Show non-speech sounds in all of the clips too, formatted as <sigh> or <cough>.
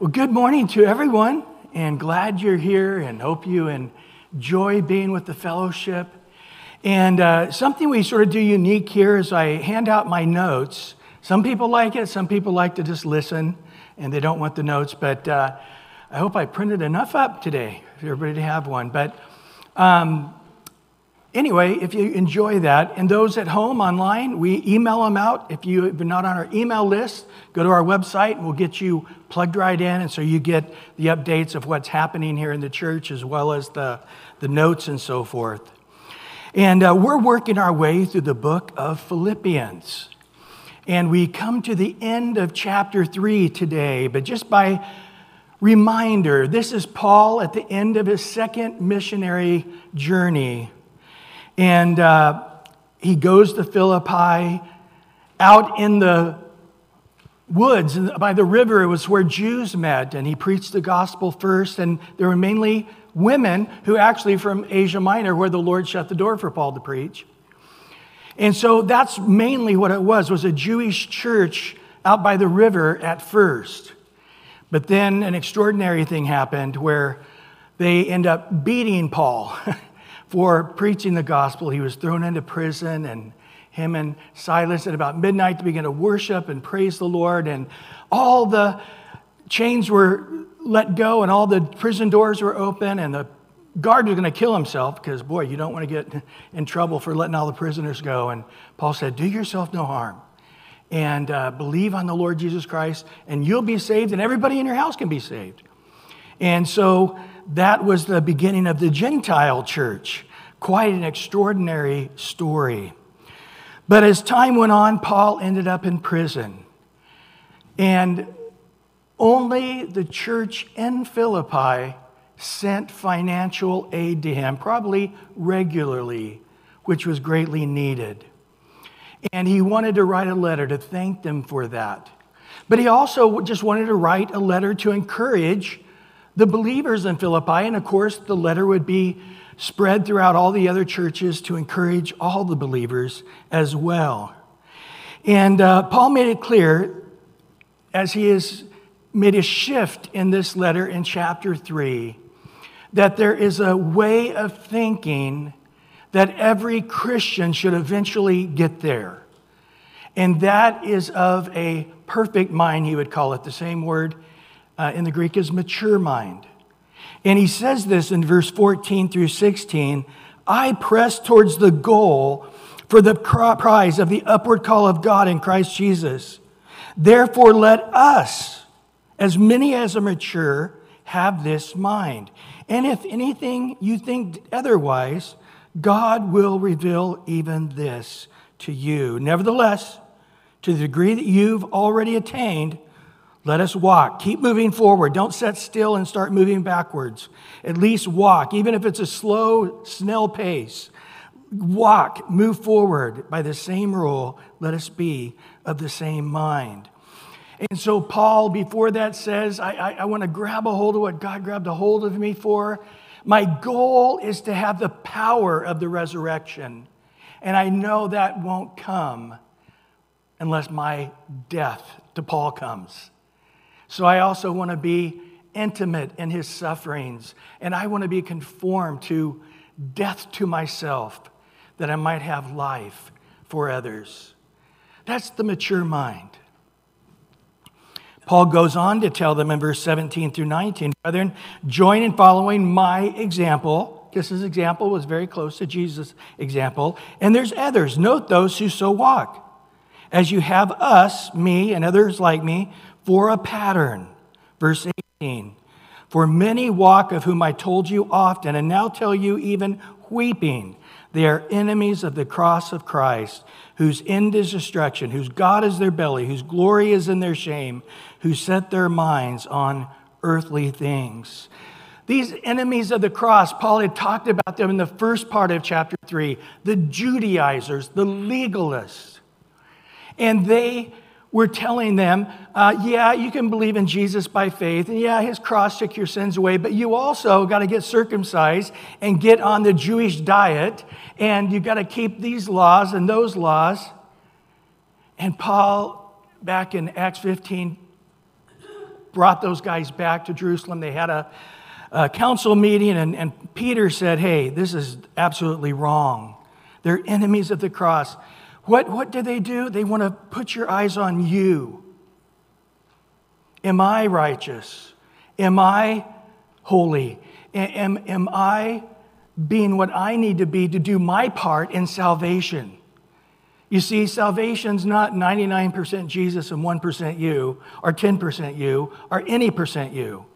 Well, good morning to everyone, and glad you're here, and hope you enjoy being with the fellowship. And uh, something we sort of do unique here is I hand out my notes. Some people like it, some people like to just listen, and they don't want the notes, but uh, I hope I printed enough up today for everybody to have one. But um, Anyway, if you enjoy that, and those at home online, we email them out. If been not on our email list, go to our website and we'll get you plugged right in. And so you get the updates of what's happening here in the church as well as the, the notes and so forth. And uh, we're working our way through the book of Philippians. And we come to the end of chapter three today, but just by reminder, this is Paul at the end of his second missionary journey and uh, he goes to Philippi out in the woods by the river. It was where Jews met, and he preached the gospel first. And there were mainly women who actually from Asia Minor, where the Lord shut the door for Paul to preach. And so that's mainly what it was, was a Jewish church out by the river at first. But then an extraordinary thing happened where they end up beating Paul. <laughs> for preaching the gospel. He was thrown into prison, and him and Silas at about midnight they begin to worship and praise the Lord. And all the chains were let go, and all the prison doors were open, and the guard was going to kill himself because, boy, you don't want to get in trouble for letting all the prisoners go. And Paul said, Do yourself no harm and uh, believe on the Lord Jesus Christ, and you'll be saved, and everybody in your house can be saved. And so that was the beginning of the Gentile church. Quite an extraordinary story. But as time went on, Paul ended up in prison. And only the church in Philippi sent financial aid to him, probably regularly, which was greatly needed. And he wanted to write a letter to thank them for that. But he also just wanted to write a letter to encourage the believers in Philippi. And of course, the letter would be spread throughout all the other churches to encourage all the believers as well. And uh, Paul made it clear as he has made a shift in this letter in chapter 3 that there is a way of thinking that every Christian should eventually get there. And that is of a perfect mind, he would call it. The same word uh, in the Greek is mature mind. And he says this in verse 14 through 16 I press towards the goal for the prize of the upward call of God in Christ Jesus. Therefore, let us, as many as are mature, have this mind. And if anything you think otherwise, God will reveal even this to you. Nevertheless, to the degree that you've already attained, let us walk. Keep moving forward. Don't sit still and start moving backwards. At least walk, even if it's a slow, snail pace. Walk, move forward by the same rule. Let us be of the same mind. And so, Paul, before that, says, I, I, I want to grab a hold of what God grabbed a hold of me for. My goal is to have the power of the resurrection. And I know that won't come unless my death to Paul comes. So I also want to be intimate in his sufferings, and I want to be conformed to death to myself that I might have life for others. That's the mature mind. Paul goes on to tell them in verse 17 through 19, brethren, join in following my example. Because his example was very close to Jesus' example. And there's others. Note those who so walk. As you have us, me, and others like me, for a pattern. Verse 18 For many walk, of whom I told you often, and now tell you even weeping. They are enemies of the cross of Christ, whose end is destruction, whose God is their belly, whose glory is in their shame, who set their minds on earthly things. These enemies of the cross, Paul had talked about them in the first part of chapter 3 the Judaizers, the legalists. And they we're telling them, uh, yeah, you can believe in Jesus by faith, and yeah, his cross took your sins away, but you also got to get circumcised and get on the Jewish diet, and you got to keep these laws and those laws. And Paul, back in Acts 15, brought those guys back to Jerusalem. They had a, a council meeting, and, and Peter said, Hey, this is absolutely wrong. They're enemies of the cross. What, what do they do? They want to put your eyes on you. Am I righteous? Am I holy? Am, am I being what I need to be to do my part in salvation? You see, salvation's not 99% Jesus and 1% you, or 10% you, or any percent you.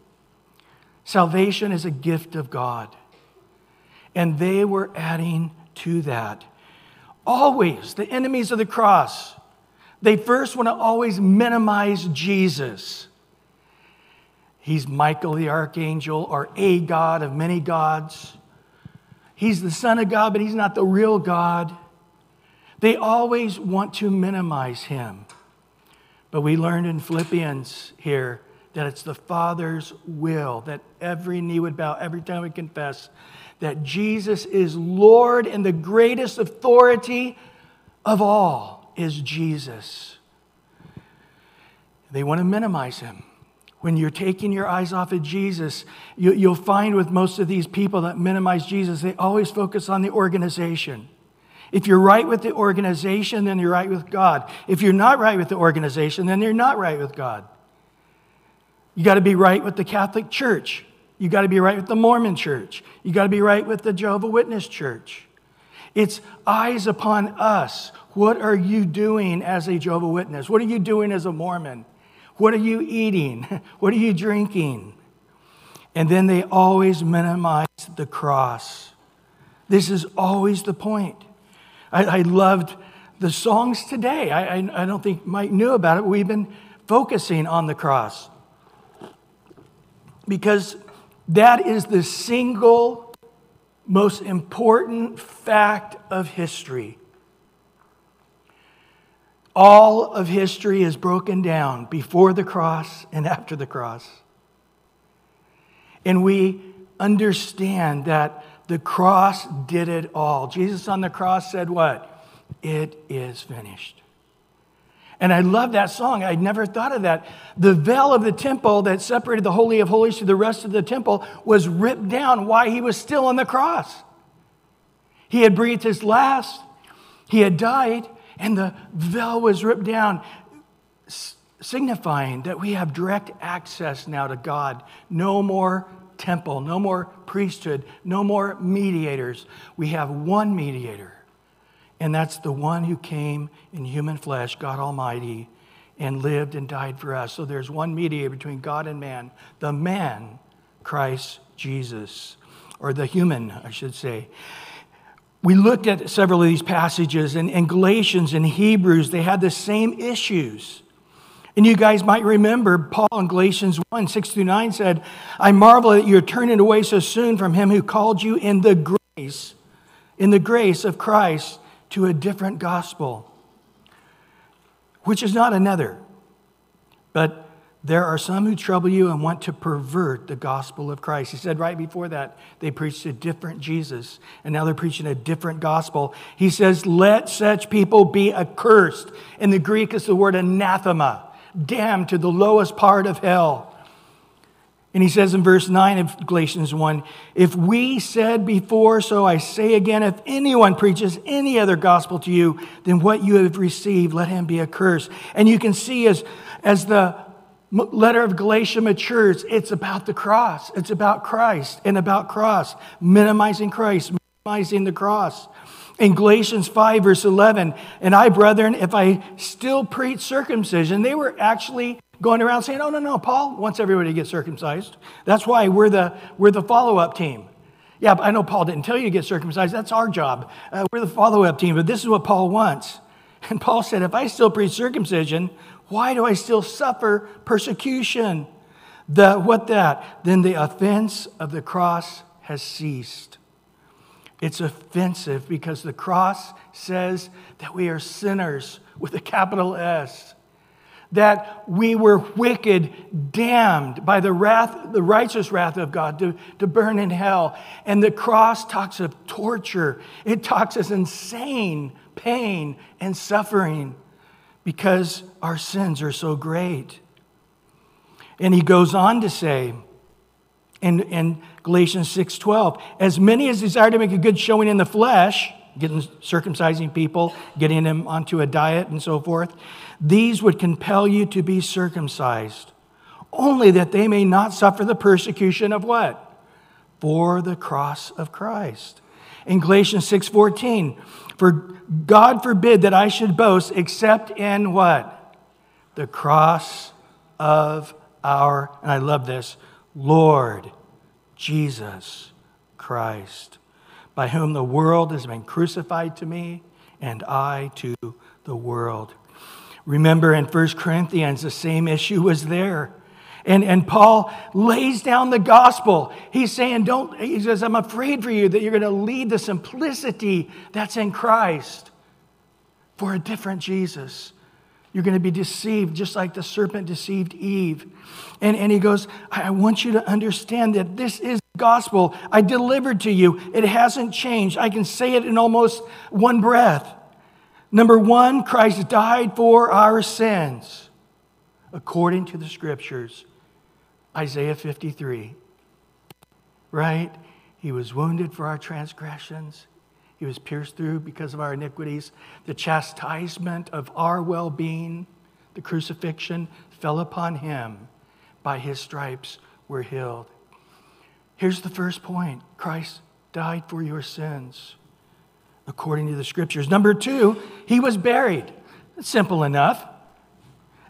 Salvation is a gift of God. And they were adding to that. Always, the enemies of the cross, they first want to always minimize Jesus. He's Michael the archangel, or a God of many gods. He's the Son of God, but he's not the real God. They always want to minimize him. But we learned in Philippians here that it's the Father's will that every knee would bow every time we confess that Jesus is Lord and the greatest authority of all is Jesus. They want to minimize him. When you're taking your eyes off of Jesus, you, will find with most of these people that minimize Jesus, they always focus on the organization. If you're right with the organization, then you're right with God. If you're not right with the organization, then you're not right with God. You got to be right with the Catholic Church. You got to be right with the Mormon church. You got to be right with the Jehovah Witness church. It's eyes upon us. What are you doing as a Jehovah Witness? What are you doing as a Mormon? What are you eating? <laughs> What are you drinking? And then they always minimize the cross. This is always the point. I, I loved the songs today. I, I, I don't think Mike knew about it. We've been focusing on the cross because that is the single most important fact of history. All of history is broken down before the cross and after the cross. And we understand that the cross did it all. Jesus on the cross said, What? It is finished. And I love that song. I'd never thought of that. The veil of the temple that separated the Holy of Holies to the rest of the temple was ripped down while he was still on the cross. He had breathed his last, he had died, and the veil was ripped down, signifying that we have direct access now to God. No more temple, no more priesthood, no more mediators. We have one mediator and that's the one who came in human flesh, God Almighty, and lived and died for us. So there's one mediator between God and man, the man, Christ Jesus, or the human, I should say. We looked at several of these passages, and in Galatians and Hebrews, they had the same issues. And you guys might remember Paul in Galatians 1 6 through 9 said, I marvel that you're turning away so soon from him who called you in the grace, in the grace of Christ to a different gospel, which is not another. But there are some who trouble you and want to pervert the gospel of Christ. He said right before that, they preached a different Jesus, and now they're preaching a different gospel. He says, Let such people be accursed. In the Greek, is the word anathema, damned to the lowest part of hell. And he says in verse 9 of Galatians 1 If we said before, so I say again, if anyone preaches any other gospel to you than what you have received, let him be accursed. And you can see as, as the letter of Galatia matures, it's about the cross. It's about Christ and about cross, minimizing Christ, minimizing the cross. In Galatians 5, verse 11, and I, brethren, if I still preach circumcision, they were actually going around saying, oh, no, no, Paul wants everybody to get circumcised. That's why we're the, we're the follow up team. Yeah, I know Paul didn't tell you to get circumcised. That's our job. Uh, we're the follow up team, but this is what Paul wants. And Paul said, if I still preach circumcision, why do I still suffer persecution? The, what that? Then the offense of the cross has ceased. It's offensive because the cross says that we are sinners with a capital S that we were wicked, damned by the wrath, the righteous wrath of God to, to burn in hell. And the cross talks of torture. It talks of insane pain and suffering because our sins are so great. And he goes on to say in, in Galatians 6:12, as many as desire to make a good showing in the flesh, getting circumcising people, getting them onto a diet and so forth, these would compel you to be circumcised, only that they may not suffer the persecution of what? For the cross of Christ. In Galatians 6:14, for God forbid that I should boast except in what? The cross of our, and I love this, Lord Jesus Christ, by whom the world has been crucified to me and I to the world. Remember in 1 Corinthians, the same issue was there. And, and Paul lays down the gospel. He's saying, Don't, he says, I'm afraid for you that you're going to lead the simplicity that's in Christ for a different Jesus. You're going to be deceived just like the serpent deceived Eve. And, and he goes, I want you to understand that this is gospel I delivered to you. It hasn't changed. I can say it in almost one breath. Number one, Christ died for our sins according to the scriptures. Isaiah 53. Right? He was wounded for our transgressions. He was pierced through because of our iniquities. The chastisement of our well being, the crucifixion, fell upon him. By his stripes we're healed. Here's the first point Christ died for your sins, according to the scriptures. Number two, he was buried. Simple enough.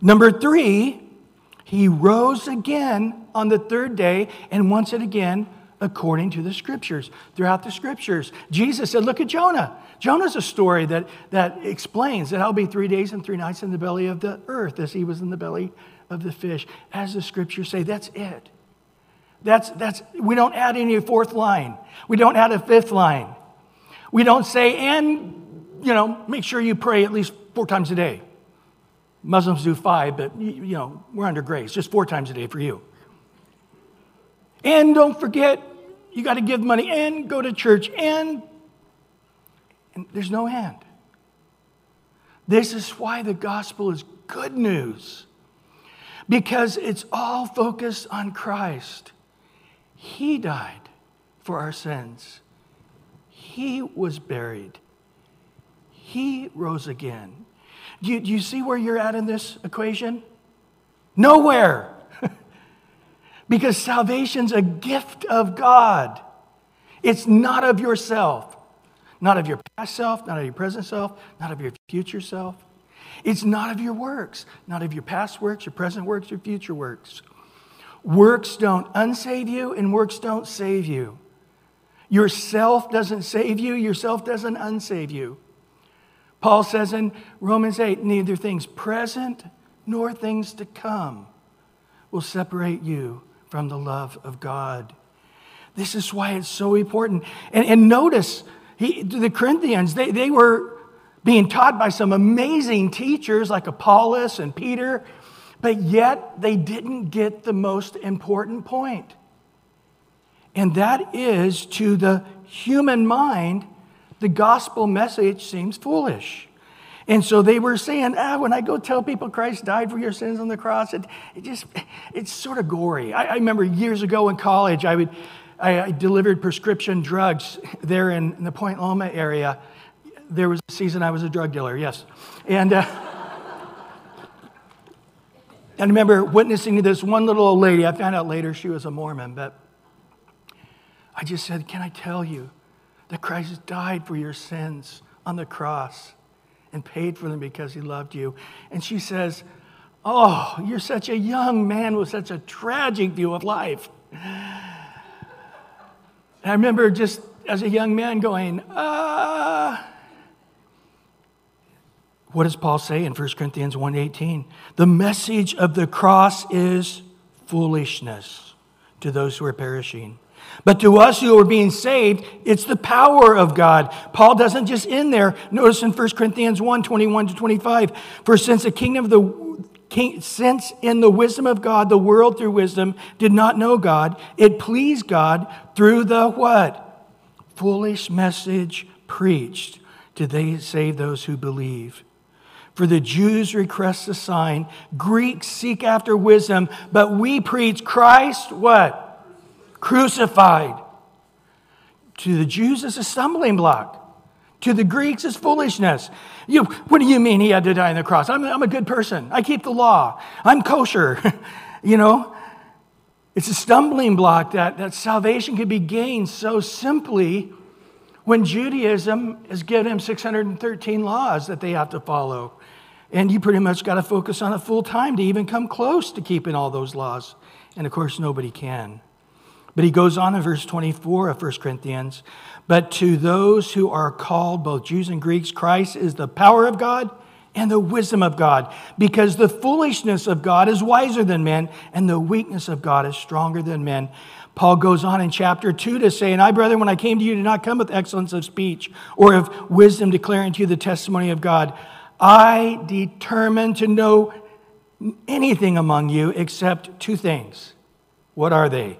Number three, he rose again on the third day, and once it again according to the scriptures. Throughout the scriptures, Jesus said, Look at Jonah. Jonah's a story that, that explains that I'll be three days and three nights in the belly of the earth as he was in the belly of the fish. As the scriptures say, that's it. That's, that's, we don't add any fourth line. We don't add a fifth line. We don't say, and, you know, make sure you pray at least four times a day. Muslims do five, but, you know, we're under grace, just four times a day for you. And don't forget, you got to give money and go to church and, and there's no end. This is why the gospel is good news because it's all focused on Christ. He died for our sins, He was buried, He rose again. Do you, do you see where you're at in this equation? Nowhere. Because salvation's a gift of God. It's not of yourself, not of your past self, not of your present self, not of your future self. It's not of your works, not of your past works, your present works, your future works. Works don't unsave you, and works don't save you. Yourself doesn't save you, yourself doesn't unsave you. Paul says in Romans 8 neither things present nor things to come will separate you from the love of God. This is why it's so important. And, and notice, he, the Corinthians, they, they were being taught by some amazing teachers like Apollos and Peter, but yet they didn't get the most important point. And that is to the human mind, the gospel message seems foolish. And so they were saying, ah, when I go tell people Christ died for your sins on the cross, it, it just, it's sort of gory. I, I remember years ago in college, I would, I, I delivered prescription drugs there in, in, the Point Loma area. There was a season I was a drug dealer, yes. And, uh, <laughs> I remember witnessing this one little old lady. I found out later she was a Mormon, but I just said, Can I tell you that Christ died for your sins on the cross? And paid for them because he loved you. And she says, Oh, you're such a young man with such a tragic view of life. I remember just as a young man going, ah. What does Paul say in 1 Corinthians 1:18? The message of the cross is foolishness to those who are perishing. But to us who are being saved, it's the power of God. Paul doesn't just end there. Notice in 1 Corinthians 1 21 to 25. For since the kingdom of the since in the wisdom of God, the world through wisdom did not know God, it pleased God through the what? Foolish message preached to they save those who believe. For the Jews request a sign, Greeks seek after wisdom, but we preach Christ what? Crucified. To the Jews, it's a stumbling block. To the Greeks, it's foolishness. You, what do you mean he had to die on the cross? I'm, I'm a good person. I keep the law. I'm kosher. <laughs> you know, it's a stumbling block that, that salvation can be gained so simply when Judaism has given them 613 laws that they have to follow. And you pretty much got to focus on it full time to even come close to keeping all those laws. And of course, nobody can. But he goes on in verse 24 of 1 Corinthians But to those who are called, both Jews and Greeks, Christ is the power of God and the wisdom of God, because the foolishness of God is wiser than men, and the weakness of God is stronger than men. Paul goes on in chapter 2 to say, And I, brethren, when I came to you, did not come with excellence of speech or of wisdom declaring to you the testimony of God. I determined to know anything among you except two things. What are they?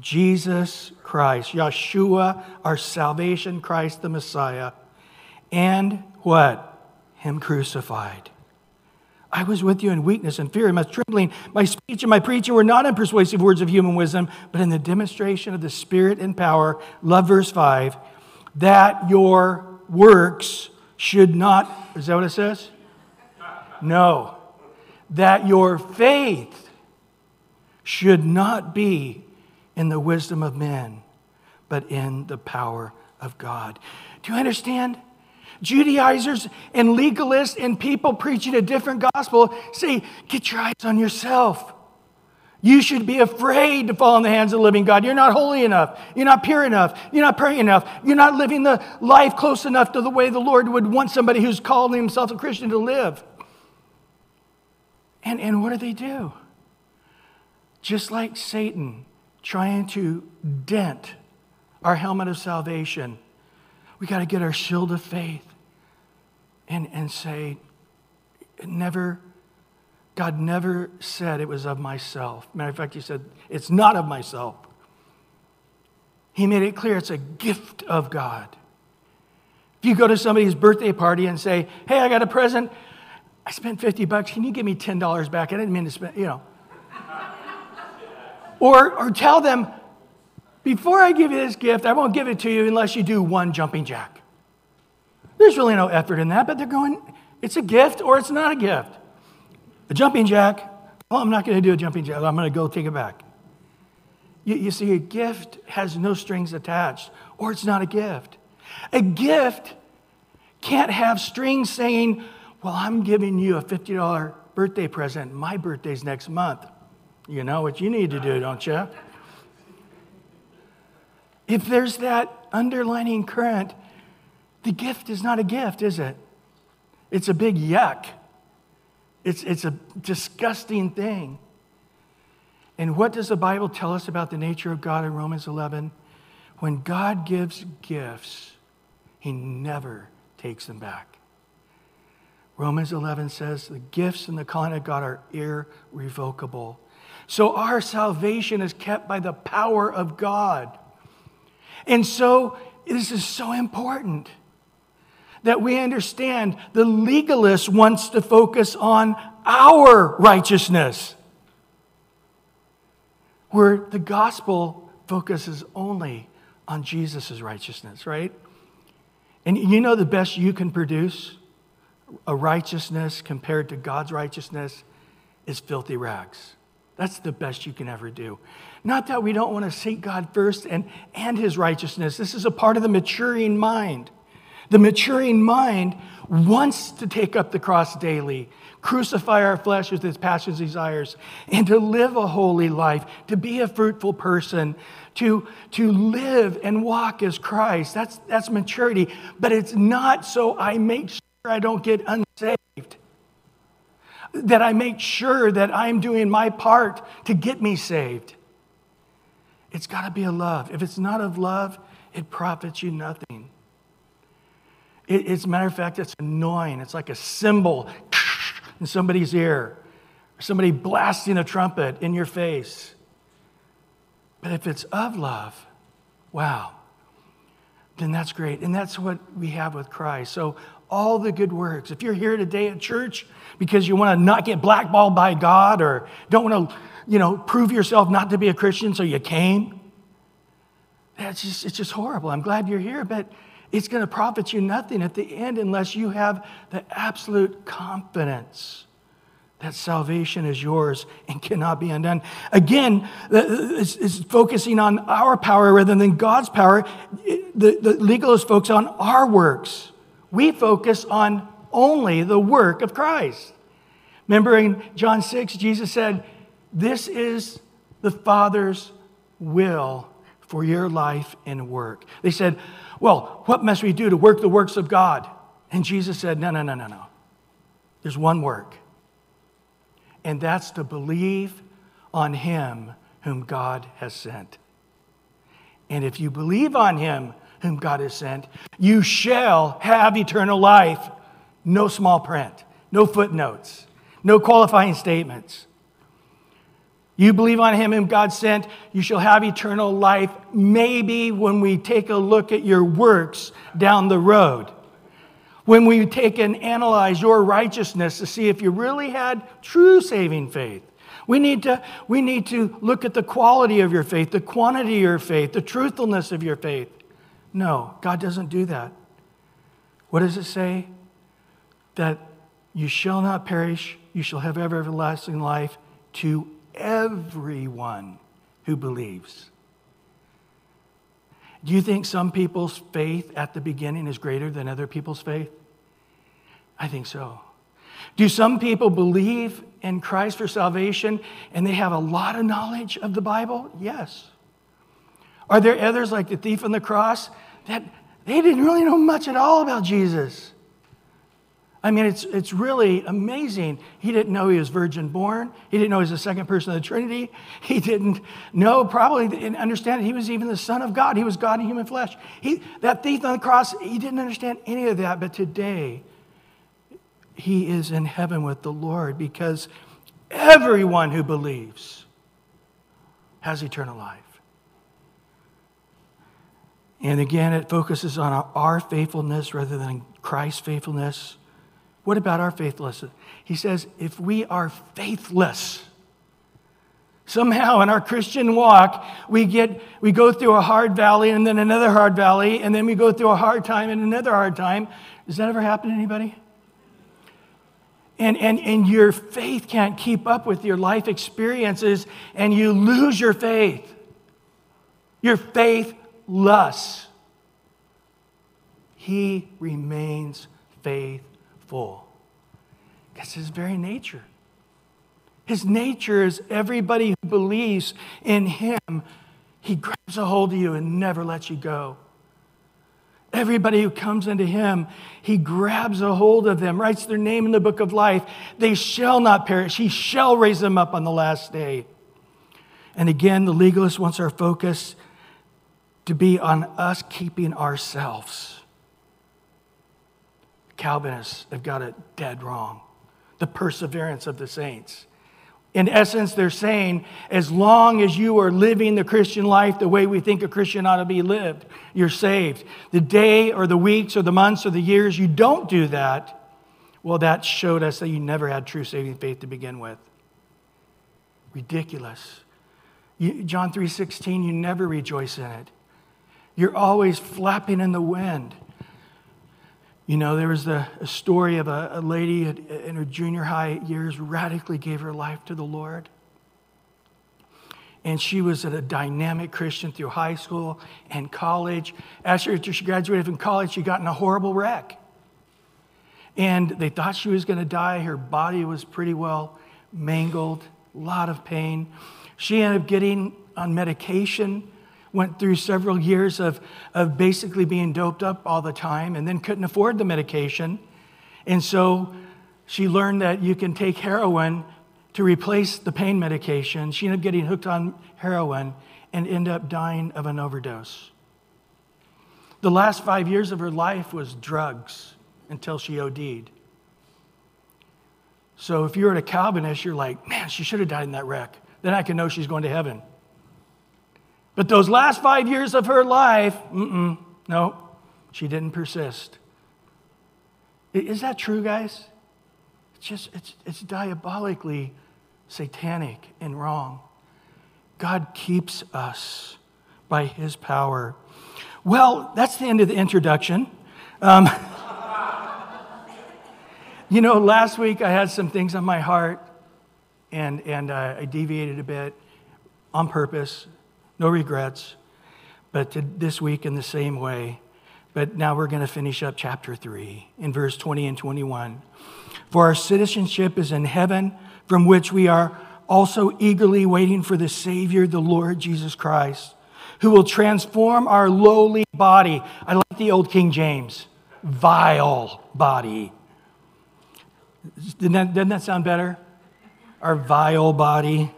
Jesus Christ, Yeshua, our salvation, Christ the Messiah, and what? Him crucified. I was with you in weakness and fear and much trembling. My speech and my preaching were not in persuasive words of human wisdom, but in the demonstration of the Spirit and power. Love verse 5 that your works should not, is that what it says? No. That your faith should not be in the wisdom of men, but in the power of God. Do you understand? Judaizers and legalists and people preaching a different gospel say, get your eyes on yourself. You should be afraid to fall in the hands of the living God. You're not holy enough. You're not pure enough. You're not praying enough. You're not living the life close enough to the way the Lord would want somebody who's calling himself a Christian to live. And, and what do they do? Just like Satan trying to dent our helmet of salvation, we got to get our shield of faith and, and say, never, God never said it was of myself. Matter of fact, He said, it's not of myself. He made it clear it's a gift of God. If you go to somebody's birthday party and say, hey, I got a present, I spent 50 bucks, can you give me $10 back? I didn't mean to spend, you know. Or, or tell them, before I give you this gift, I won't give it to you unless you do one jumping jack. There's really no effort in that, but they're going, it's a gift or it's not a gift. A jumping jack, well, I'm not going to do a jumping jack. I'm going to go take it back. You, you see, a gift has no strings attached, or it's not a gift. A gift can't have strings saying, well, I'm giving you a $50 birthday present. My birthday's next month. You know what you need to do, don't you? If there's that underlining current, the gift is not a gift, is it? It's a big yuck. It's, it's a disgusting thing. And what does the Bible tell us about the nature of God in Romans 11? When God gives gifts, he never takes them back. Romans 11 says the gifts and the calling of God are irrevocable. So our salvation is kept by the power of God. And so this is so important that we understand the legalist wants to focus on our righteousness, where the gospel focuses only on Jesus' righteousness, right? And you know the best you can produce, a righteousness compared to God's righteousness, is filthy rags. That's the best you can ever do. Not that we don't want to seek God first and, and his righteousness. This is a part of the maturing mind. The maturing mind wants to take up the cross daily, crucify our flesh with its passions, desires, and to live a holy life, to be a fruitful person, to, to live and walk as Christ. That's, that's maturity. But it's not so I make sure I don't get unsaved, that I make sure that I'm doing my part to get me saved. It's got to be a love. If it's not of love, it profits you nothing. It, as a matter of fact, it's annoying. It's like a cymbal <laughs> in somebody's ear, or somebody blasting a trumpet in your face. But if it's of love, wow, then that's great. And that's what we have with Christ. So all the good works. If you're here today at church because you want to not get blackballed by God or don't want to, you know, prove yourself not to be a Christian, so you came, that's just, it's just horrible. I'm glad you're here, but it's going to profit you nothing at the end unless you have the absolute confidence that salvation is yours and cannot be undone. Again, it's, focusing on our power rather than God's power. The, legalists focus on our works. We focus on only the work of Christ. Remember in John 6, Jesus said, This is the Father's will for your life and work. They said, Well, what must we do to work the works of God? And Jesus said, No, no, no, no, no. There's one work and that's to believe on him whom God has sent. And if you believe on him whom God has sent, you shall have eternal life. No small print, no footnotes, no qualifying statements. You believe on him whom God sent, you shall have eternal life. Maybe when we take a look at your works down the road when we take and analyze your righteousness to see if you really had true saving faith. We need, to, we need to look at the quality of your faith, the quantity of your faith, the truthfulness of your faith. No, God doesn't do that. What does it say? That you shall not perish, you shall have everlasting life to everyone who believes. Do you think some people's faith at the beginning is greater than other people's faith? I think so. Do some people believe in Christ for salvation and they have a lot of knowledge of the Bible? Yes. Are there others like the thief on the cross that they didn't really know much at all about Jesus? I mean, it's, it's really amazing. He didn't know he was virgin born. He didn't know he was the second person of the Trinity. He didn't know, probably didn't understand he was even the Son of God. He was God in human flesh. He, that thief on the cross, he didn't understand any of that. But today, he is in heaven with the Lord because everyone who believes has eternal life. And again, it focuses on our faithfulness rather than Christ's faithfulness. What about our faithlessness? He says, if we are faithless, somehow in our Christian walk, we, get, we go through a hard valley and then another hard valley, and then we go through a hard time and another hard time. Does that ever happen to anybody? and, and, and your faith can't keep up with your life experiences and you lose your faith. Your faithless. He remains faithful. That's his very nature. His nature is everybody who believes in him, he grabs a hold of you and never lets you go. Everybody who comes into him, he grabs a hold of them, writes their name in the book of life. They shall not perish. He shall raise them up on the last day. And again, the legalist wants our focus to be on us keeping ourselves. Calvinists have got it dead wrong. The perseverance of the saints. In essence, they're saying as long as you are living the Christian life the way we think a Christian ought to be lived, you're saved. The day or the weeks or the months or the years you don't do that, well, that showed us that you never had true saving faith to begin with. Ridiculous. John 3:16, you never rejoice in it. You're always flapping in the wind. You know, there was a, a story of a, a lady in her junior high years radically gave her life to the Lord. And she was a dynamic Christian through high school and college. After she graduated from college, she got in a horrible wreck. And they thought she was going to die. Her body was pretty well mangled, a lot of pain. She ended up getting on medication went through several years of, of basically being doped up all the time and then couldn't afford the medication. And so she learned that you can take heroin to replace the pain medication. She ended up getting hooked on heroin and ended up dying of an overdose. The last five years of her life was drugs until she OD'd. So if you're at a Calvinist, you're like, man, she should have died in that wreck. Then I can know she's going to heaven. But those last five years of her life, no, she didn't persist. Is that true, guys? It's just, it's, it's diabolically satanic and wrong. God keeps us by his power. Well, that's the end of the introduction. Um, <laughs> you know, last week I had some things on my heart and, and uh, I deviated a bit on purpose, no regrets. But to this week in the same way. But now we're going to finish up chapter 3 in verse 20 and 21. For our citizenship is in heaven, from which we are also eagerly waiting for the Savior, the Lord Jesus Christ, who will transform our lowly body. I like the old King James, vile body. Doesn't that, doesn't that sound better? Our vile body,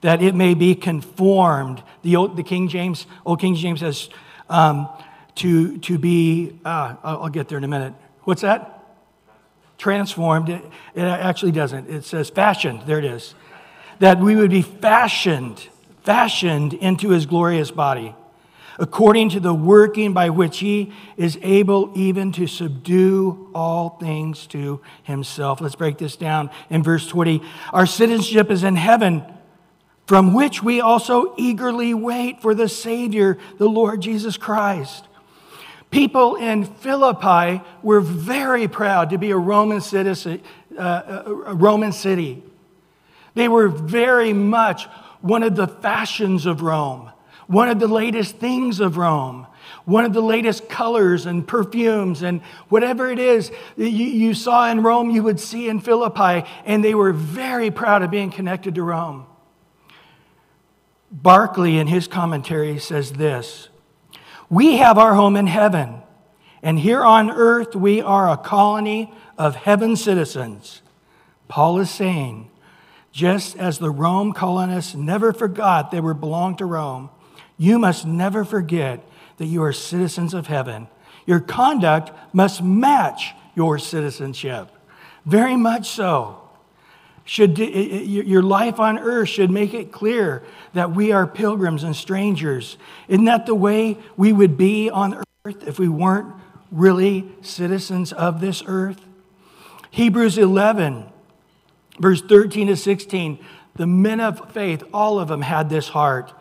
that it may be conformed. The, the King James, old King James says, um, to, to be, uh, I'll get there in a minute. What's that? Transformed. It, it actually doesn't. It says fashioned. There it is. That we would be fashioned, fashioned into his glorious body, according to the working by which he is able even to subdue all things to himself. Let's break this down in verse 20. Our citizenship is in heaven from which we also eagerly wait for the Savior, the Lord Jesus Christ People in Philippi were very proud to be a Roman citizen, uh, a Roman city. They were very much one of the fashions of Rome, one of the latest things of Rome, one of the latest colors and perfumes and whatever it is you, you saw in Rome, you would see in Philippi, and they were very proud of being connected to Rome. Barclay, in his commentary, says this we have our home in heaven, and here on earth we are a colony of heaven citizens. Paul is saying, just as the Rome colonists never forgot they were belonged to Rome, you must never forget that you are citizens of heaven. Your conduct must match your citizenship. Very much so. Should, your life on earth should make it clear that we are pilgrims and strangers. Isn't that the way we would be on earth if we weren't really citizens of this earth? Hebrews 11, verse 13 to 16. The men of faith, all of them had this heart.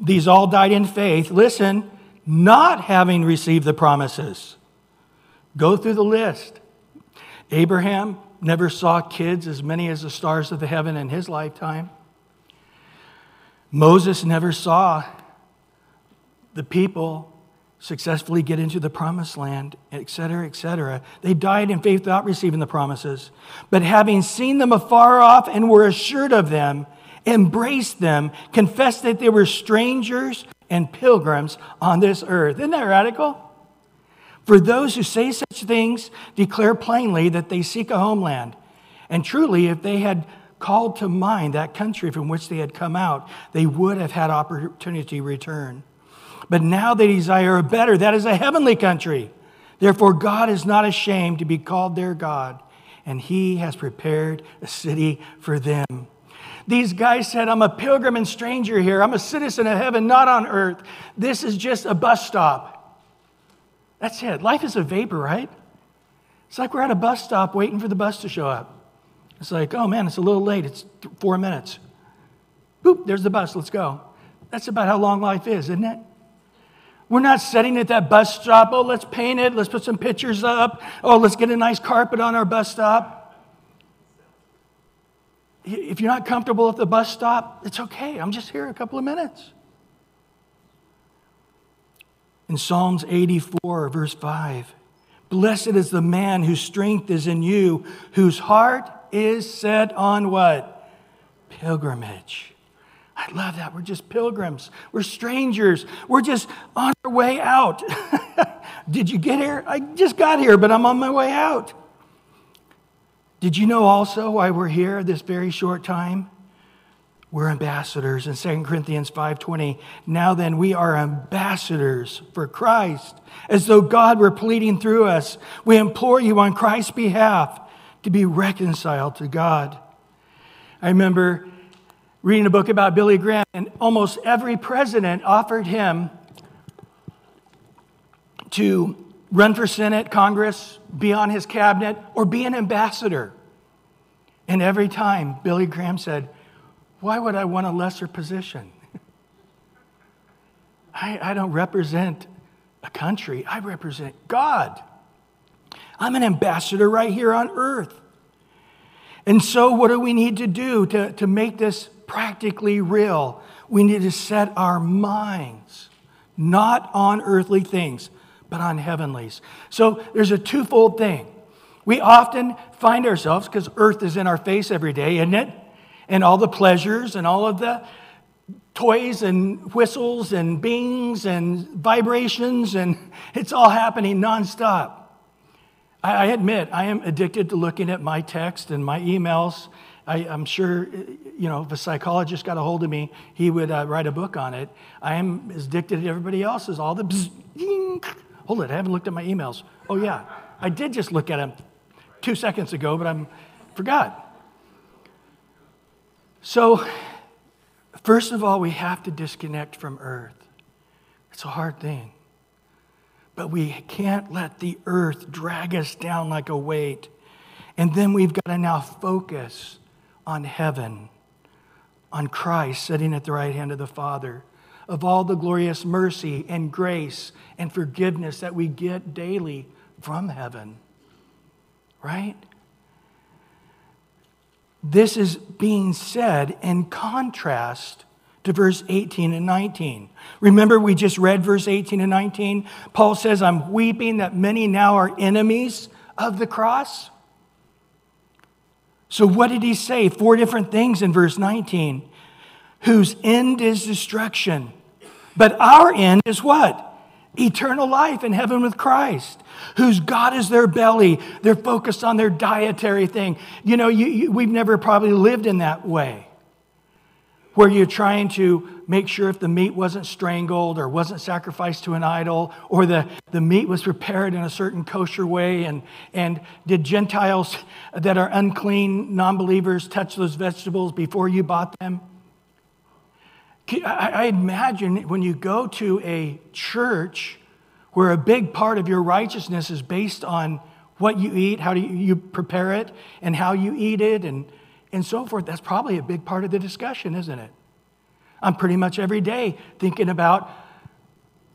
These all died in faith. Listen, not having received the promises. Go through the list. Abraham, never saw kids as many as the stars of the heaven in his lifetime. Moses never saw the people successfully get into the promised land, etc., etc. They died in faith without receiving the promises. But having seen them afar off and were assured of them, embraced them, confessed that they were strangers and pilgrims on this earth. Isn't that radical? For those who say such things declare plainly that they seek a homeland. And truly, if they had called to mind that country from which they had come out, they would have had opportunity to return. But now they desire a better, that is a heavenly country. Therefore, God is not ashamed to be called their God, and He has prepared a city for them. These guys said, I'm a pilgrim and stranger here. I'm a citizen of heaven, not on earth. This is just a bus stop. That's it. Life is a vapor, right? It's like we're at a bus stop waiting for the bus to show up. It's like, oh man, it's a little late. It's four minutes. Boop, there's the bus. Let's go. That's about how long life is, isn't it? We're not sitting at that bus stop. Oh, let's paint it. Let's put some pictures up. Oh, let's get a nice carpet on our bus stop. If you're not comfortable at the bus stop, it's okay. I'm just here a couple of minutes. In Psalms 84, verse 5, blessed is the man whose strength is in you, whose heart is set on what? Pilgrimage. I love that. We're just pilgrims. We're strangers. We're just on our way out. <laughs> Did you get here? I just got here, but I'm on my way out. Did you know also why we're here this very short time? We're ambassadors. In 2 corinthians 5.20 now then we are ambassadors for christ as though god were pleading through us. We implore you on christ's behalf to be reconciled to god. I remember reading a book about billy graham and almost every president offered him to run for Senate, Congress, be on his cabinet, or be an ambassador. And every time, Billy Graham said, Why would I want a lesser position? <laughs> I, I don't represent a country, I represent God. I'm an ambassador right here on earth. And so, what do we need to do to, to make this practically real? We need to set our minds not on earthly things, but on heavenlies. So, there's a twofold thing. We often find ourselves, because earth is in our face every day, isn't it? And all the pleasures and all of the toys and whistles and bings and vibrations, and <laughs> it's all happening nonstop. I, admit, I am addicted to looking at my text and my emails. I, am sure, you know, if a psychologist got a hold of me, he would uh, write a book on it. I am as addicted as everybody else is. All the bzz, ding. hold it, I haven't looked at my emails. Oh yeah, I did just look at them two seconds ago, but I forgot. So, first of all, we have to disconnect from earth. It's a hard thing. But we can't let the earth drag us down like a weight. And then we've got to now focus on heaven, on Christ sitting at the right hand of the Father, of all the glorious mercy and grace and forgiveness that we get daily from heaven. Right? This is being said in contrast to verse 18 and 19. Remember, we just read verse 18 and 19? Paul says, I'm weeping that many now are enemies of the cross. So, what did he say? Four different things in verse 19. Whose end is destruction. But our end is what? Eternal life in heaven with Christ. Whose God is their belly. They're focused on their dietary thing. You know, you, you, we've never probably lived in that way where you're trying to make sure if the meat wasn't strangled or wasn't sacrificed to an idol or the, the meat was prepared in a certain kosher way and, and did gentiles that are unclean non-believers touch those vegetables before you bought them I, imagine when you go to a church where a big part of your righteousness is based on what you eat how do you, you prepare it and how you eat it and and so forth. That's probably a big part of the discussion, isn't it? I'm pretty much every day thinking about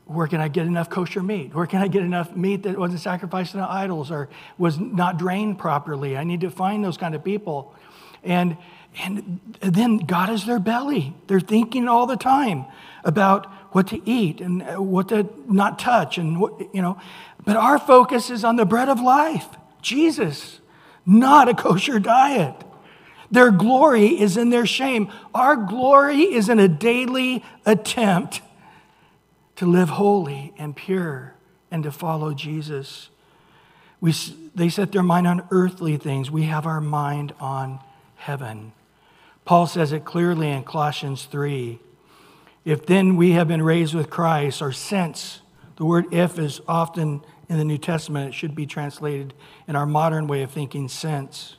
where can I get enough kosher meat? Where can I get enough meat that wasn't sacrificed to idols or was not drained properly? I need to find those kind of people. And, and then God is their belly. They're thinking all the time about what to eat and uh, what to not touch and what, you know. But our focus is on the bread of life, Jesus, not a kosher diet. Their glory is in their shame. Our glory is in a daily attempt to live holy and pure and to follow Jesus. We, they set their mind on earthly things. We have our mind on heaven. Paul says it clearly in Colossians 3. If then we have been raised with Christ, or since, the word if is often in the New Testament, it should be translated in our modern way of thinking since.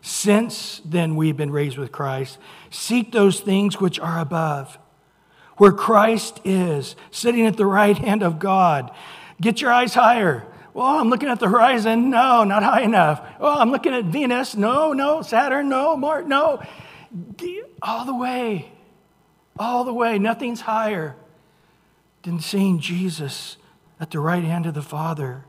Since then we've been raised with Christ, seek those things which are above, where Christ is, sitting at the right hand of God. Get your eyes higher. Well, I'm looking at the horizon. No, not high enough. Oh, I'm looking at Venus. No, no. Saturn. No. Mars. No. All the way. All the way. Nothing's higher than seeing Jesus at the right hand of the Father.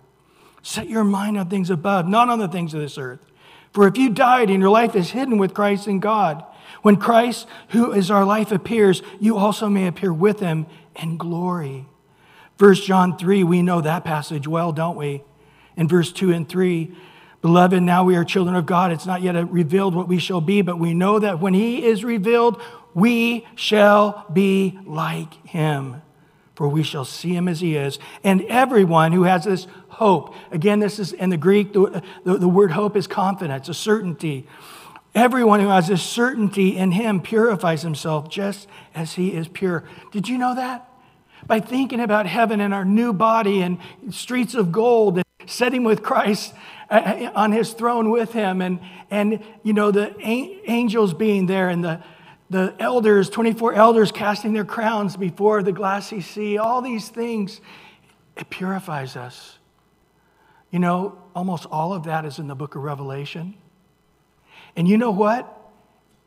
Set your mind on things above, not on the things of this earth. For if you died and your life is hidden with Christ in God, when Christ, who is our life, appears, you also may appear with him in glory. 1 John 3, we know that passage well, don't we? In verse 2 and 3, Beloved, now we are children of God. It's not yet revealed what we shall be, but we know that when he is revealed, we shall be like him for we shall see him as he is. And everyone who has this hope, again, this is in the Greek, the, the, the, word hope is confidence, a certainty. Everyone who has this certainty in him purifies himself just as he is pure. Did you know that? By thinking about heaven and our new body and streets of gold and sitting with Christ Uh, on his throne with him and, and you know, the angels being there and the the elders, 24 elders casting their crowns before the glassy sea, all these things, it purifies us. You know, almost all of that is in the book of Revelation. And you know what?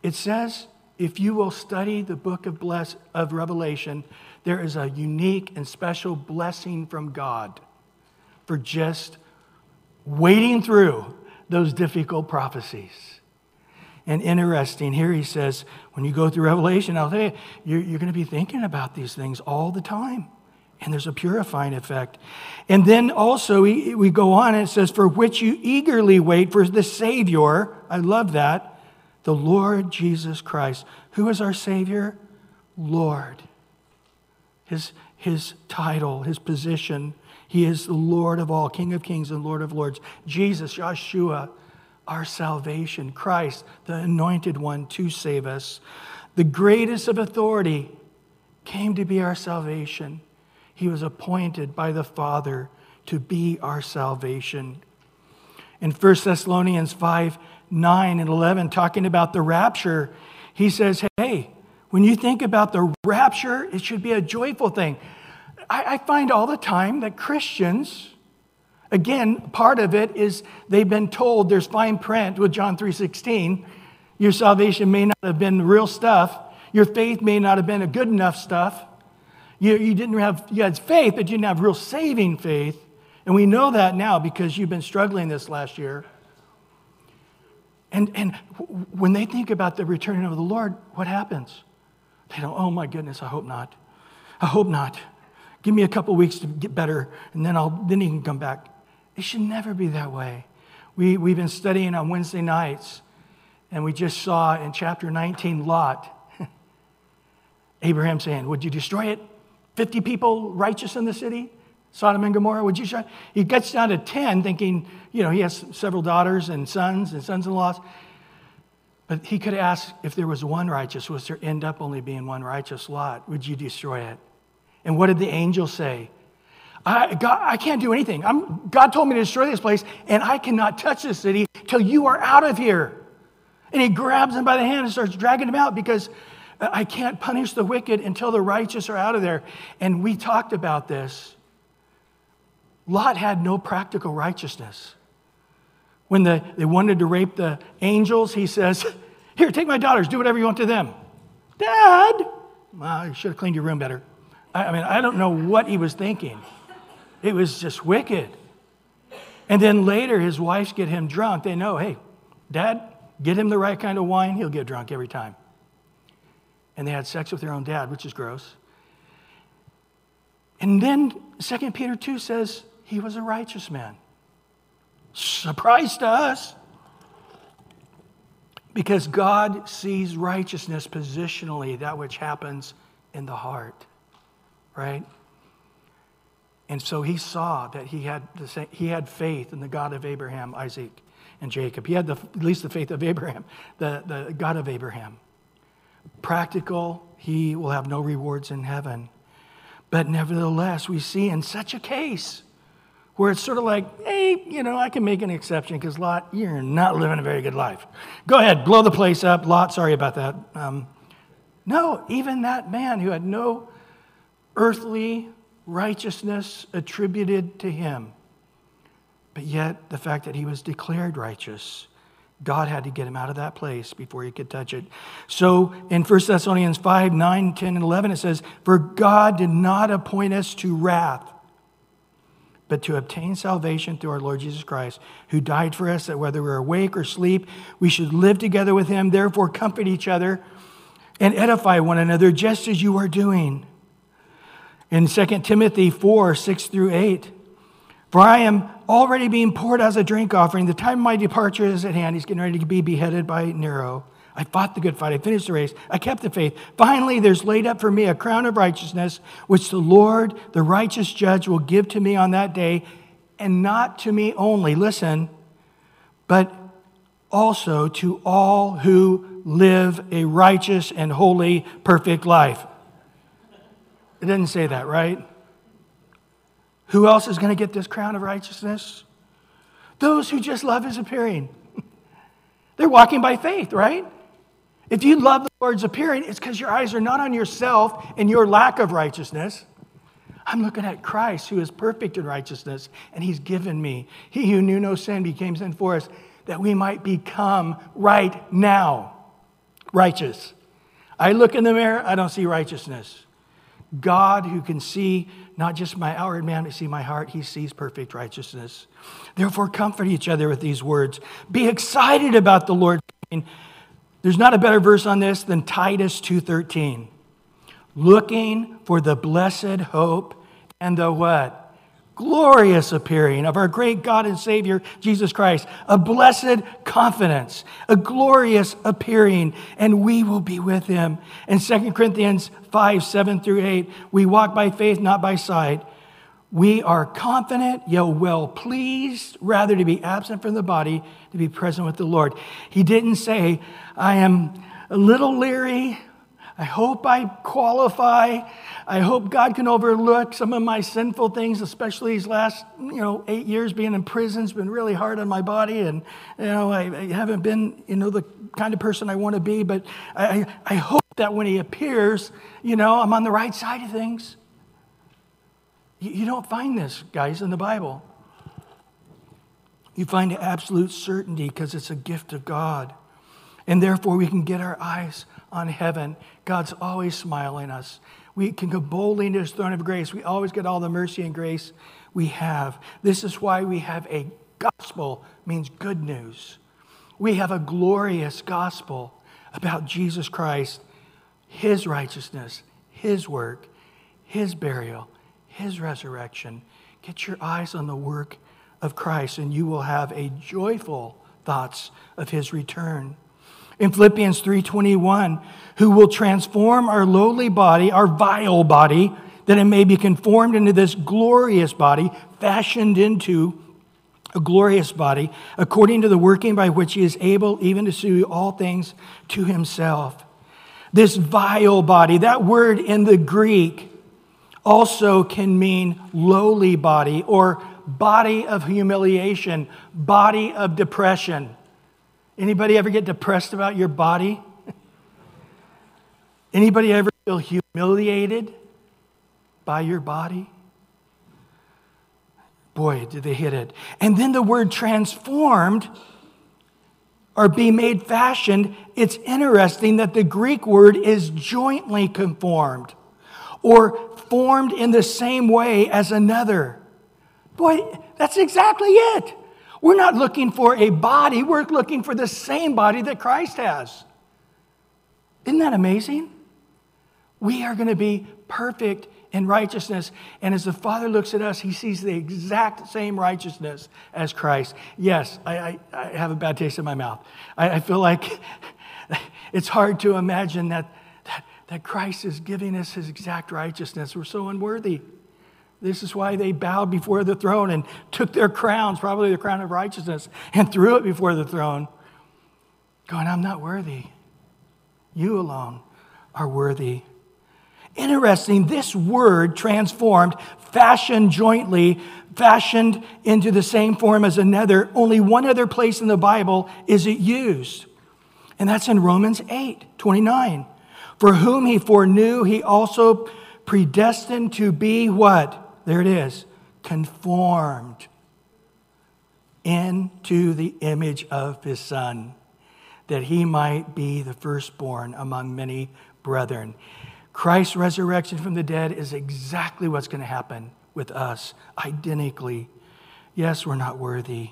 It says if you will study the book of, bless, of Revelation, there is a unique and special blessing from God for just wading through those difficult prophecies. And interesting, here he says, when you go through Revelation, I'll tell you, you're, you're going to be thinking about these things all the time. And there's a purifying effect. And then also, we, we go on and it says, For which you eagerly wait for the Savior. I love that. The Lord Jesus Christ. Who is our Savior? Lord. His, his title, his position. He is the Lord of all, King of kings and Lord of lords. Jesus, Yeshua, our salvation. Christ, the anointed one to save us. The greatest of authority came to be our salvation. He was appointed by the Father to be our salvation. In 1 Thessalonians 5 9 and 11, talking about the rapture, he says, Hey, when you think about the rapture, it should be a joyful thing. I, I find all the time that Christians, again, part of it is they've been told there's fine print with John 3:16. Your salvation may not have been real stuff. Your faith may not have been a good enough stuff. You, you didn't have, you had faith, but you didn't have real saving faith. And we know that now because you've been struggling this last year. And, and when they think about the returning of the Lord, what happens? They don't, oh my goodness, I hope not. I hope not. Give me a couple weeks to get better, and then, I'll, then he can come back. It should never be that way. We, we've been studying on Wednesday nights, and we just saw in chapter 19 Lot, <laughs> Abraham saying, Would you destroy it? 50 people righteous in the city? Sodom and Gomorrah, would you shut? He gets down to 10, thinking, you know, he has several daughters and sons and sons in laws. But he could ask if there was one righteous, was there end up only being one righteous lot? Would you destroy it? And what did the angel say? I, God, I can't do anything. I'm, God told me to destroy this place, and I cannot touch this city till you are out of here. And he grabs him by the hand and starts dragging him out because I can't punish the wicked until the righteous are out of there. And we talked about this. Lot had no practical righteousness. When the, they wanted to rape the angels, he says, Here, take my daughters, do whatever you want to them. Dad, well, you should have cleaned your room better. I, mean, I don't know what he was thinking. It was just wicked. And then later, his wives get him drunk. They know, hey, dad, get him the right kind of wine, he'll get drunk every time. And they had sex with their own dad, which is gross. And then 2 Peter 2 says he was a righteous man. Surprise to us. Because God sees righteousness positionally, that which happens in the heart, right? And so he saw that he had, the, same, he had faith in the God of Abraham, Isaac, and Jacob. He had the, at least the faith of Abraham, <laughs> the, the God of Abraham. Practical, he will have no rewards in heaven. But nevertheless, we see in such a case where it's sort of like, hey, you know, I can make an exception because Lot, you're not living a very good life. Go ahead, blow the place up. Lot, sorry about that. Um, no, even that man who had no earthly righteousness attributed to him, but yet the fact that he was declared righteous, God had to get him out of that place before he could touch it. So in 1 Thessalonians 5 9, 10, and 11, it says, For God did not appoint us to wrath but to obtain salvation through our Lord Jesus Christ, who died for us, that whether we're awake or asleep, we should live together with him. Therefore, comfort each other and edify one another, just as you are doing. In 2 Timothy 4 6 through 8, for I am already being poured as a drink offering. The time of my departure is at hand. He's getting ready to be beheaded by Nero. I fought the good fight. I finished the race. I kept the faith. Finally, there's laid up for me a crown of righteousness, which the Lord, the righteous judge, will give to me on that day, and not to me only, listen, but also to all who live a righteous and holy, perfect life. It doesn't say that, right? Who else is going to get this crown of righteousness? Those who just love his appearing. <laughs> They're walking by faith, right? If you love the Lord's appearing, it's because your eyes are not on yourself and your lack of righteousness. I'm looking at Christ, who is perfect in righteousness, and he's given me. He who knew no sin became sin for us, that we might become right now righteous. I look in the mirror, I don't see righteousness. God, who can see not just my outward man, but see my heart, he sees perfect righteousness. Therefore, comfort each other with these words. Be excited about the Lord. There's not a better verse on this than Titus 2:13. Looking for the blessed hope and the what? Glorious appearing of our great God and Savior, Jesus Christ, a blessed confidence, a glorious appearing, and we will be with him. In 2 Corinthians 5 7 through 8, we walk by faith, not by sight. We are confident, yet well pleased, rather to be absent from the body, to be present with the Lord. He didn't say, I am a little leery. I hope I qualify. I hope God can overlook some of my sinful things, especially these last, you know, eight years being in prison has been really hard on my body. And, you know, I, I haven't been, you know, the kind of person I want to be. But I, I hope that when he appears, you know, I'm on the right side of things. You, you don't find this, guys, in the Bible. You find absolute certainty because it's a gift of God. And therefore, we can get our eyes on heaven. God's always smiling us. We can go boldly into his throne of grace. We always get all the mercy and grace we have. This is why we have a gospel, means good news. We have a glorious gospel about Jesus Christ, his righteousness, his work, his burial, his resurrection. Get your eyes on the work of Christ, and you will have a joyful thoughts of his return in Philippians 3:21, who will transform our lowly body, our vile body, that it may be conformed into this glorious body, fashioned into a glorious body, according to the working by which he is able even to suit all things to himself. This vile body, that word in the Greek also can mean lowly body or body of humiliation, body of depression. Anybody ever get depressed about your body? Anybody ever feel humiliated by your body? Boy, did they hit it. And then the word transformed or be made fashioned, it's interesting that the Greek word is jointly conformed or formed in the same way as another. Boy, that's exactly it. We're not looking for a body, we're looking for the same body that Christ has. Isn't that amazing? We are going to be perfect in righteousness. And as the Father looks at us, he sees the exact same righteousness as Christ. Yes, I, I, I have a bad taste in my mouth. I, I feel like <laughs> it's hard to imagine that, that, that Christ is giving us his exact righteousness. We're so unworthy. This is why they bowed before the throne and took their crowns, probably the crown of righteousness, and threw it before the throne, going, I'm not worthy. You alone are worthy. Interesting, this word transformed, fashioned jointly, fashioned into the same form as another, only one other place in the Bible is it used. And that's in Romans 8 29. For whom he foreknew, he also predestined to be what? There it is, conformed into the image of his son, that he might be the firstborn among many brethren. Christ's resurrection from the dead is exactly what's going to happen with us, identically. Yes, we're not worthy,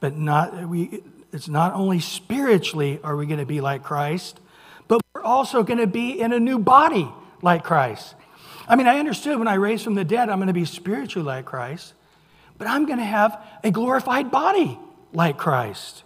but not we it's not only spiritually are we going to be like Christ, but we're also going to be in a new body like Christ. I mean, I understood when I raised from the dead, I'm going to be spiritually like Christ, but I'm going to have a glorified body like Christ.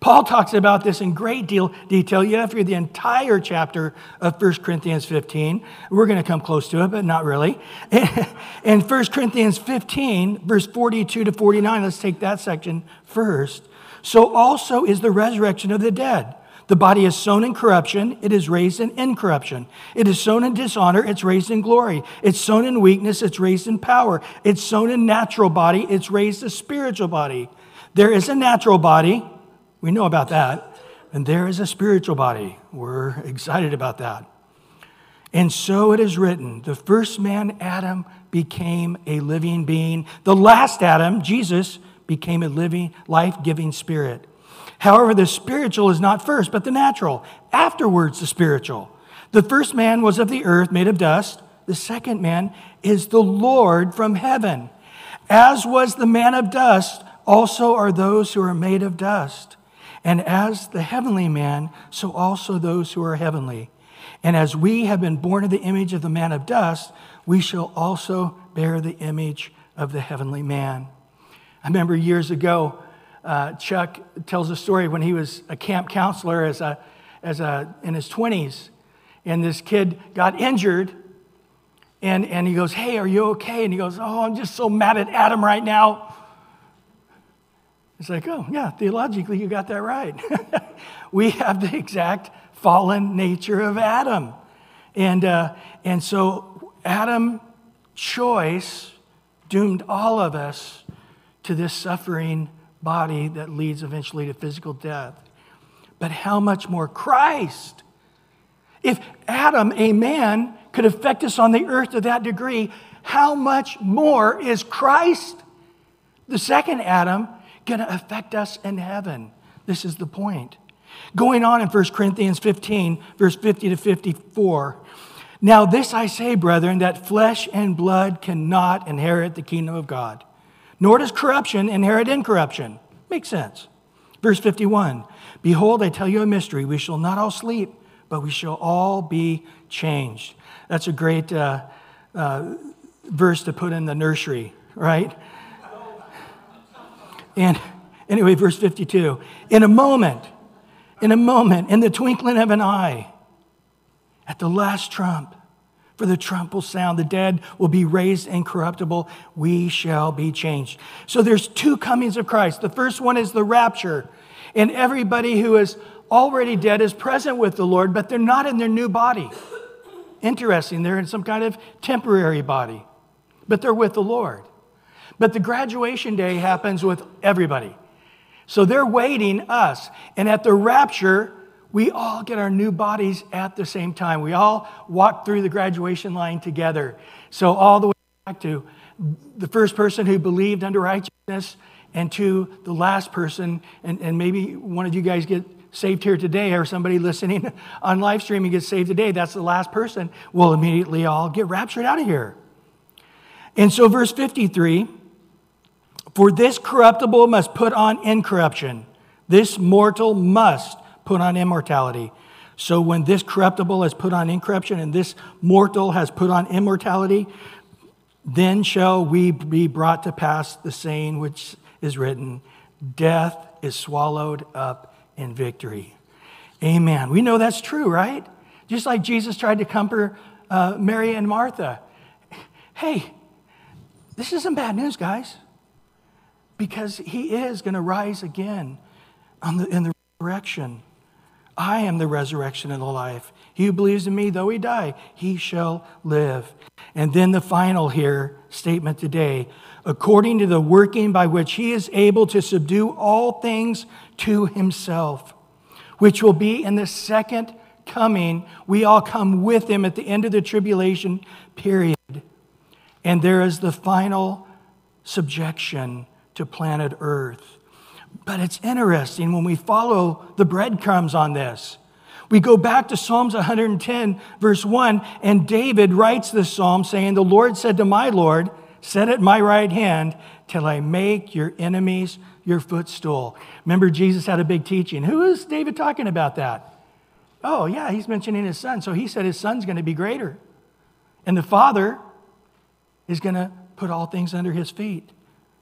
Paul talks about this in great deal detail. You have to read the entire chapter of 1 Corinthians 15. We're going to come close to it, but not really. <laughs> In 1 Corinthians 15, verse 42 to 49, let's take that section first. So also is the resurrection of the dead. The body is sown in corruption, it is raised in incorruption. It is sown in dishonor, it's raised in glory. It's sown in weakness, it's raised in power. It's sown in natural body, it's raised a spiritual body. There is a natural body, we know about that, and there is a spiritual body. We're excited about that. And so it is written the first man, Adam, became a living being. The last Adam, Jesus, became a living, life giving spirit. However, the spiritual is not first, but the natural. Afterwards, the spiritual. The first man was of the earth, made of dust. The second man is the Lord from heaven. As was the man of dust, also are those who are made of dust. And as the heavenly man, so also those who are heavenly. And as we have been born of the image of the man of dust, we shall also bear the image of the heavenly man. I remember years ago, uh, Chuck tells a story when he was a camp counselor as a, as a, in his 20s, and this kid got injured. And, and he goes, Hey, are you okay? And he goes, Oh, I'm just so mad at Adam right now. It's like, Oh, yeah, theologically, you got that right. <laughs> we have the exact fallen nature of Adam. And, uh, and so, Adam choice doomed all of us to this suffering body that leads eventually to physical death. But how much more Christ? If Adam, a man, could affect us on the earth to that degree, how much more is Christ, the second Adam, going to affect us in heaven? This is the point. Going on in 1 Corinthians 15, verse 50 to 54. Now, this I say, brethren, that flesh and blood cannot inherit the kingdom of God nor does corruption inherit incorruption. Makes sense. Verse 51 Behold, I tell you a mystery. We shall not all sleep, but we shall all be changed. That's a great uh, uh, verse to put in the nursery, right? And anyway, verse 52 In a moment, in a moment, in the twinkling of an eye, at the last trump, for the trump will sound, the dead will be raised incorruptible, we shall be changed. So there's two comings of Christ. The first one is the rapture, and everybody who is already dead is present with the Lord, but they're not in their new body. Interesting, they're in some kind of temporary body, but they're with the Lord. But the graduation day happens with everybody. So they're waiting us. And at the rapture, we all get our new bodies at the same time. We all walk through the graduation line together. So, all the way back to the first person who believed under righteousness and to the last person, and, and maybe one of you guys get saved here today or somebody listening <laughs> on live streaming gets saved today, that's the last person, we'll immediately all get raptured out of here. And so, verse 53 For this corruptible must put on incorruption, this mortal must put on immortality. So when this corruptible has put on incorruption and this mortal has put on immortality, then shall we be brought to pass the saying which is written Death is swallowed up in victory. Amen. We know that's true, right? Just like Jesus tried to comfort uh, Mary and Martha. Hey, this isn't bad news, guys, because he is going to rise again the, in the resurrection. I am the resurrection and the life. He who believes in me, though he die, he shall live. And then the final here statement today according to the working by which he is able to subdue all things to himself, which will be in the second coming. We all come with him at the end of the tribulation period. And there is the final subjection to planet Earth. But it's interesting when we follow the breadcrumbs on this. We go back to Psalms 110, verse 1, and David writes this psalm saying, The Lord said to my Lord, Set at my right hand till I make your enemies your footstool. Remember, Jesus had a big teaching. Who is David talking about that? Oh, yeah, he's mentioning his son. So he said his son's going to be greater. And the father is going to put all things under his feet.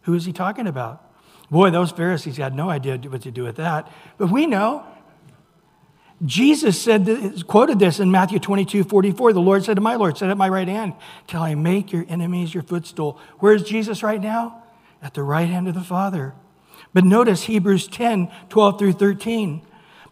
Who is he talking about? Boy, those Pharisees had no idea what to do with that. But we know. Jesus said, this, quoted this in Matthew 22, 44. The Lord said to my Lord, Sit at my right hand till I make your enemies your footstool. Where's Jesus right now? At the right hand of the Father. But notice Hebrews 10, 12 through 13.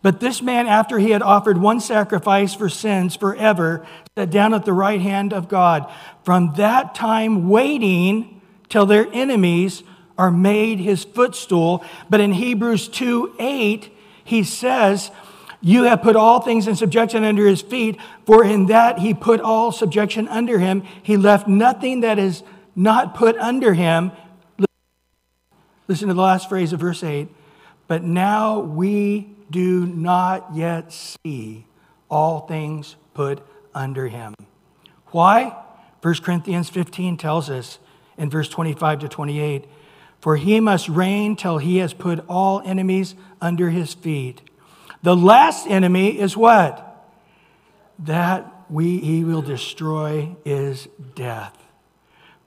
But this man, after he had offered one sacrifice for sins forever, sat down at the right hand of God. From that time, waiting till their enemies are made his footstool. But in Hebrews 2 8, he says, You have put all things in subjection under his feet, for in that he put all subjection under him. He left nothing that is not put under him. Listen to the last phrase of verse 8. But now we do not yet see all things put under him. Why? 1 Corinthians 15 tells us in verse 25 to 28 For he must reign till he has put all enemies under his feet. The last enemy is what? That we, he will destroy is death.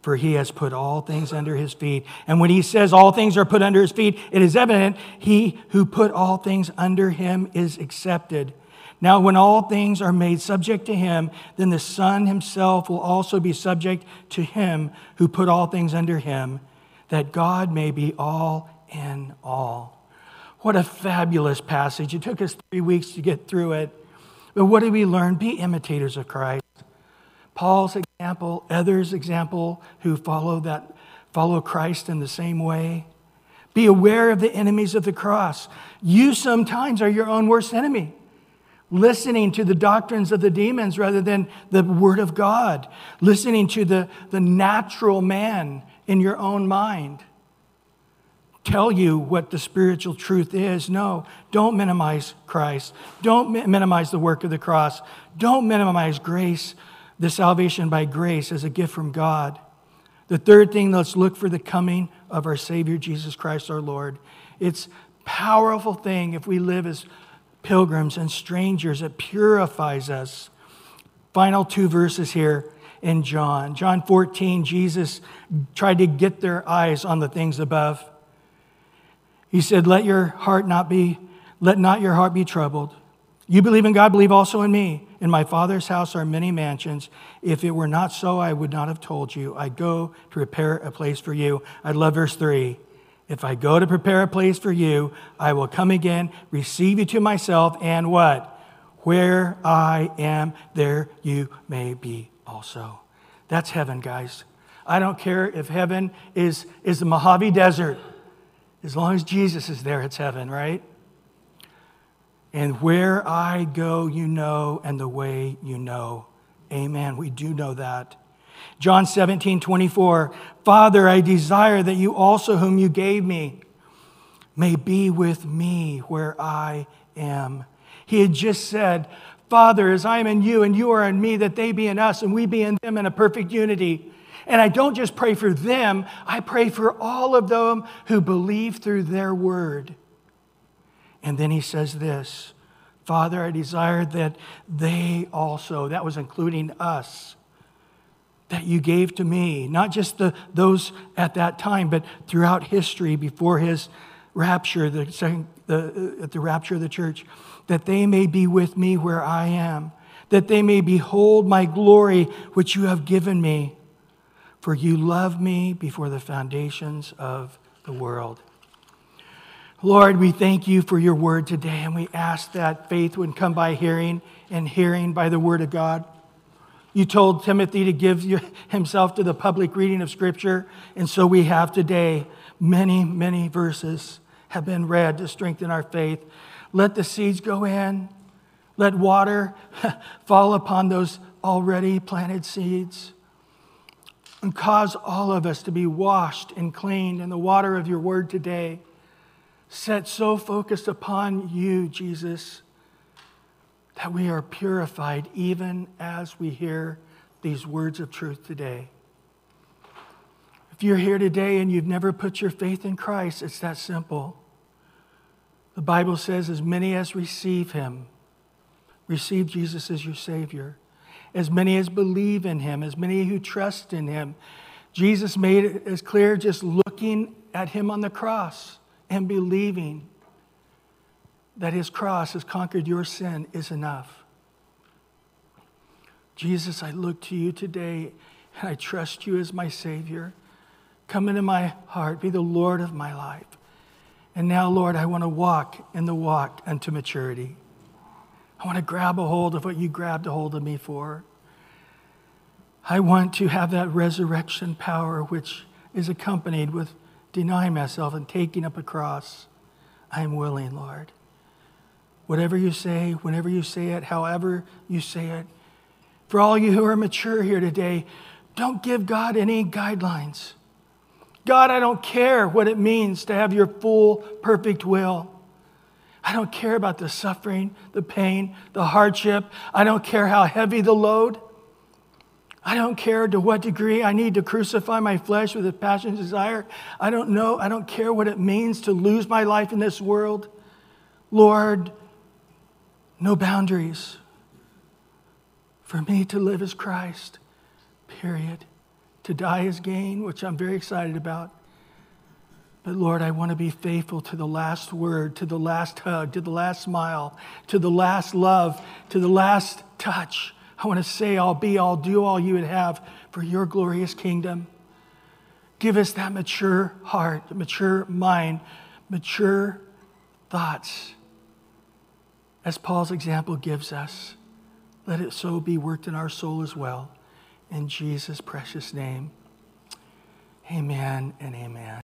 For he has put all things under his feet. And when he says all things are put under his feet, it is evident he who put all things under him is accepted. Now, when all things are made subject to him, then the Son himself will also be subject to him who put all things under him, that God may be all in all. What a fabulous passage. It took us three weeks to get through it. But what did we learn? Be imitators of Christ. Paul's example, others' example who follow that follow Christ in the same way. Be aware of the enemies of the cross. You sometimes are your own worst enemy listening to the doctrines of the demons rather than the Word of God, listening to the, the natural man in your own mind tell you what the spiritual truth is. No, don't minimize Christ. Don't mi- minimize the work of the cross. Don't minimize grace, the salvation by grace as a gift from God. The third thing, let's look for the coming of our Savior Jesus Christ our Lord. It's powerful thing if we live as pilgrims and strangers. It purifies us. Final two verses here in John. John 14, Jesus tried to get their eyes on the things above. He said, Let your heart not be, let not your heart be troubled. You believe in God, believe also in me. In my Father's house are many mansions. If it were not so, I would not have told you. I go to prepare a place for you. I love verse 3. If I go to prepare a place for you, I will come again, receive you to myself, and what? Where I am, there you may be also. That's heaven, guys. I don't care if heaven is, is the Mojave Desert. As long as Jesus is there, it's heaven, right? And where I go, you know, and the way you know. Amen. We do know that. John 17, 24. Father, I desire that you also, whom you gave me, may be with me where I am. He had just said, Father, as I am in you and you are in me, that they be in us and we be in them in a perfect unity. And I don't just pray for them, I pray for all of them who believe through their word. And then he says this Father, I desire that they also, that was including us, that you gave to me, not just the, those at that time, but throughout history before his rapture, the, second, the, uh, at the rapture of the church, that they may be with me where I am, that they may behold my glory which you have given me. For you loved me before the foundations of the world. Lord, we thank you for your word today, and we ask that faith would come by hearing, and hearing by the word of God. You told Timothy to give himself to the public reading of Scripture, and so we have today. Many, many verses have been read to strengthen our faith. Let the seeds go in, let water <laughs> fall upon those already planted seeds, and cause all of us to be washed and cleaned in the water of your word today. Set so focused upon you, Jesus that we are purified even as we hear these words of truth today. If you're here today and you've never put your faith in Christ, it's that simple. The Bible says, as many as receive him, receive Jesus as your Savior. As many as believe in him, as many who trust in him. Jesus made it as clear just looking at him on the cross and believing that his cross has conquered your sin is enough. Jesus, I look to you today and I trust you as my Savior. Come into my heart, be the Lord of my life. And now, Lord, I want to walk in the walk unto maturity. I want to grab a hold of what you grabbed a hold of me for. I want to have that resurrection power which is accompanied with denying myself and taking up a cross. I am willing, Lord. whatever you say, whenever you say it, however you say it. For all you who are mature here today, don't give God any guidelines. God, I don't care what it means to have your full, perfect will. I don't care about the suffering, the pain, the hardship. I don't care how heavy the load. I don't care to what degree I need to crucify my flesh with a passion desire. I don't know. I don't care what it means to lose my life in this world. Lord, no boundaries. For me to live as Christ, period. To die is gain, which I'm very excited about. But Lord, I want to be faithful to the last word, to the last hug, to the last smile, to the last love, to the last touch. I want to say, I'll be, I'll do all you would have for your glorious kingdom. Give us that mature heart, mature mind, mature thoughts, as Paul's example gives us. Let it so be worked in our soul as well. In Jesus' precious name, amen and amen.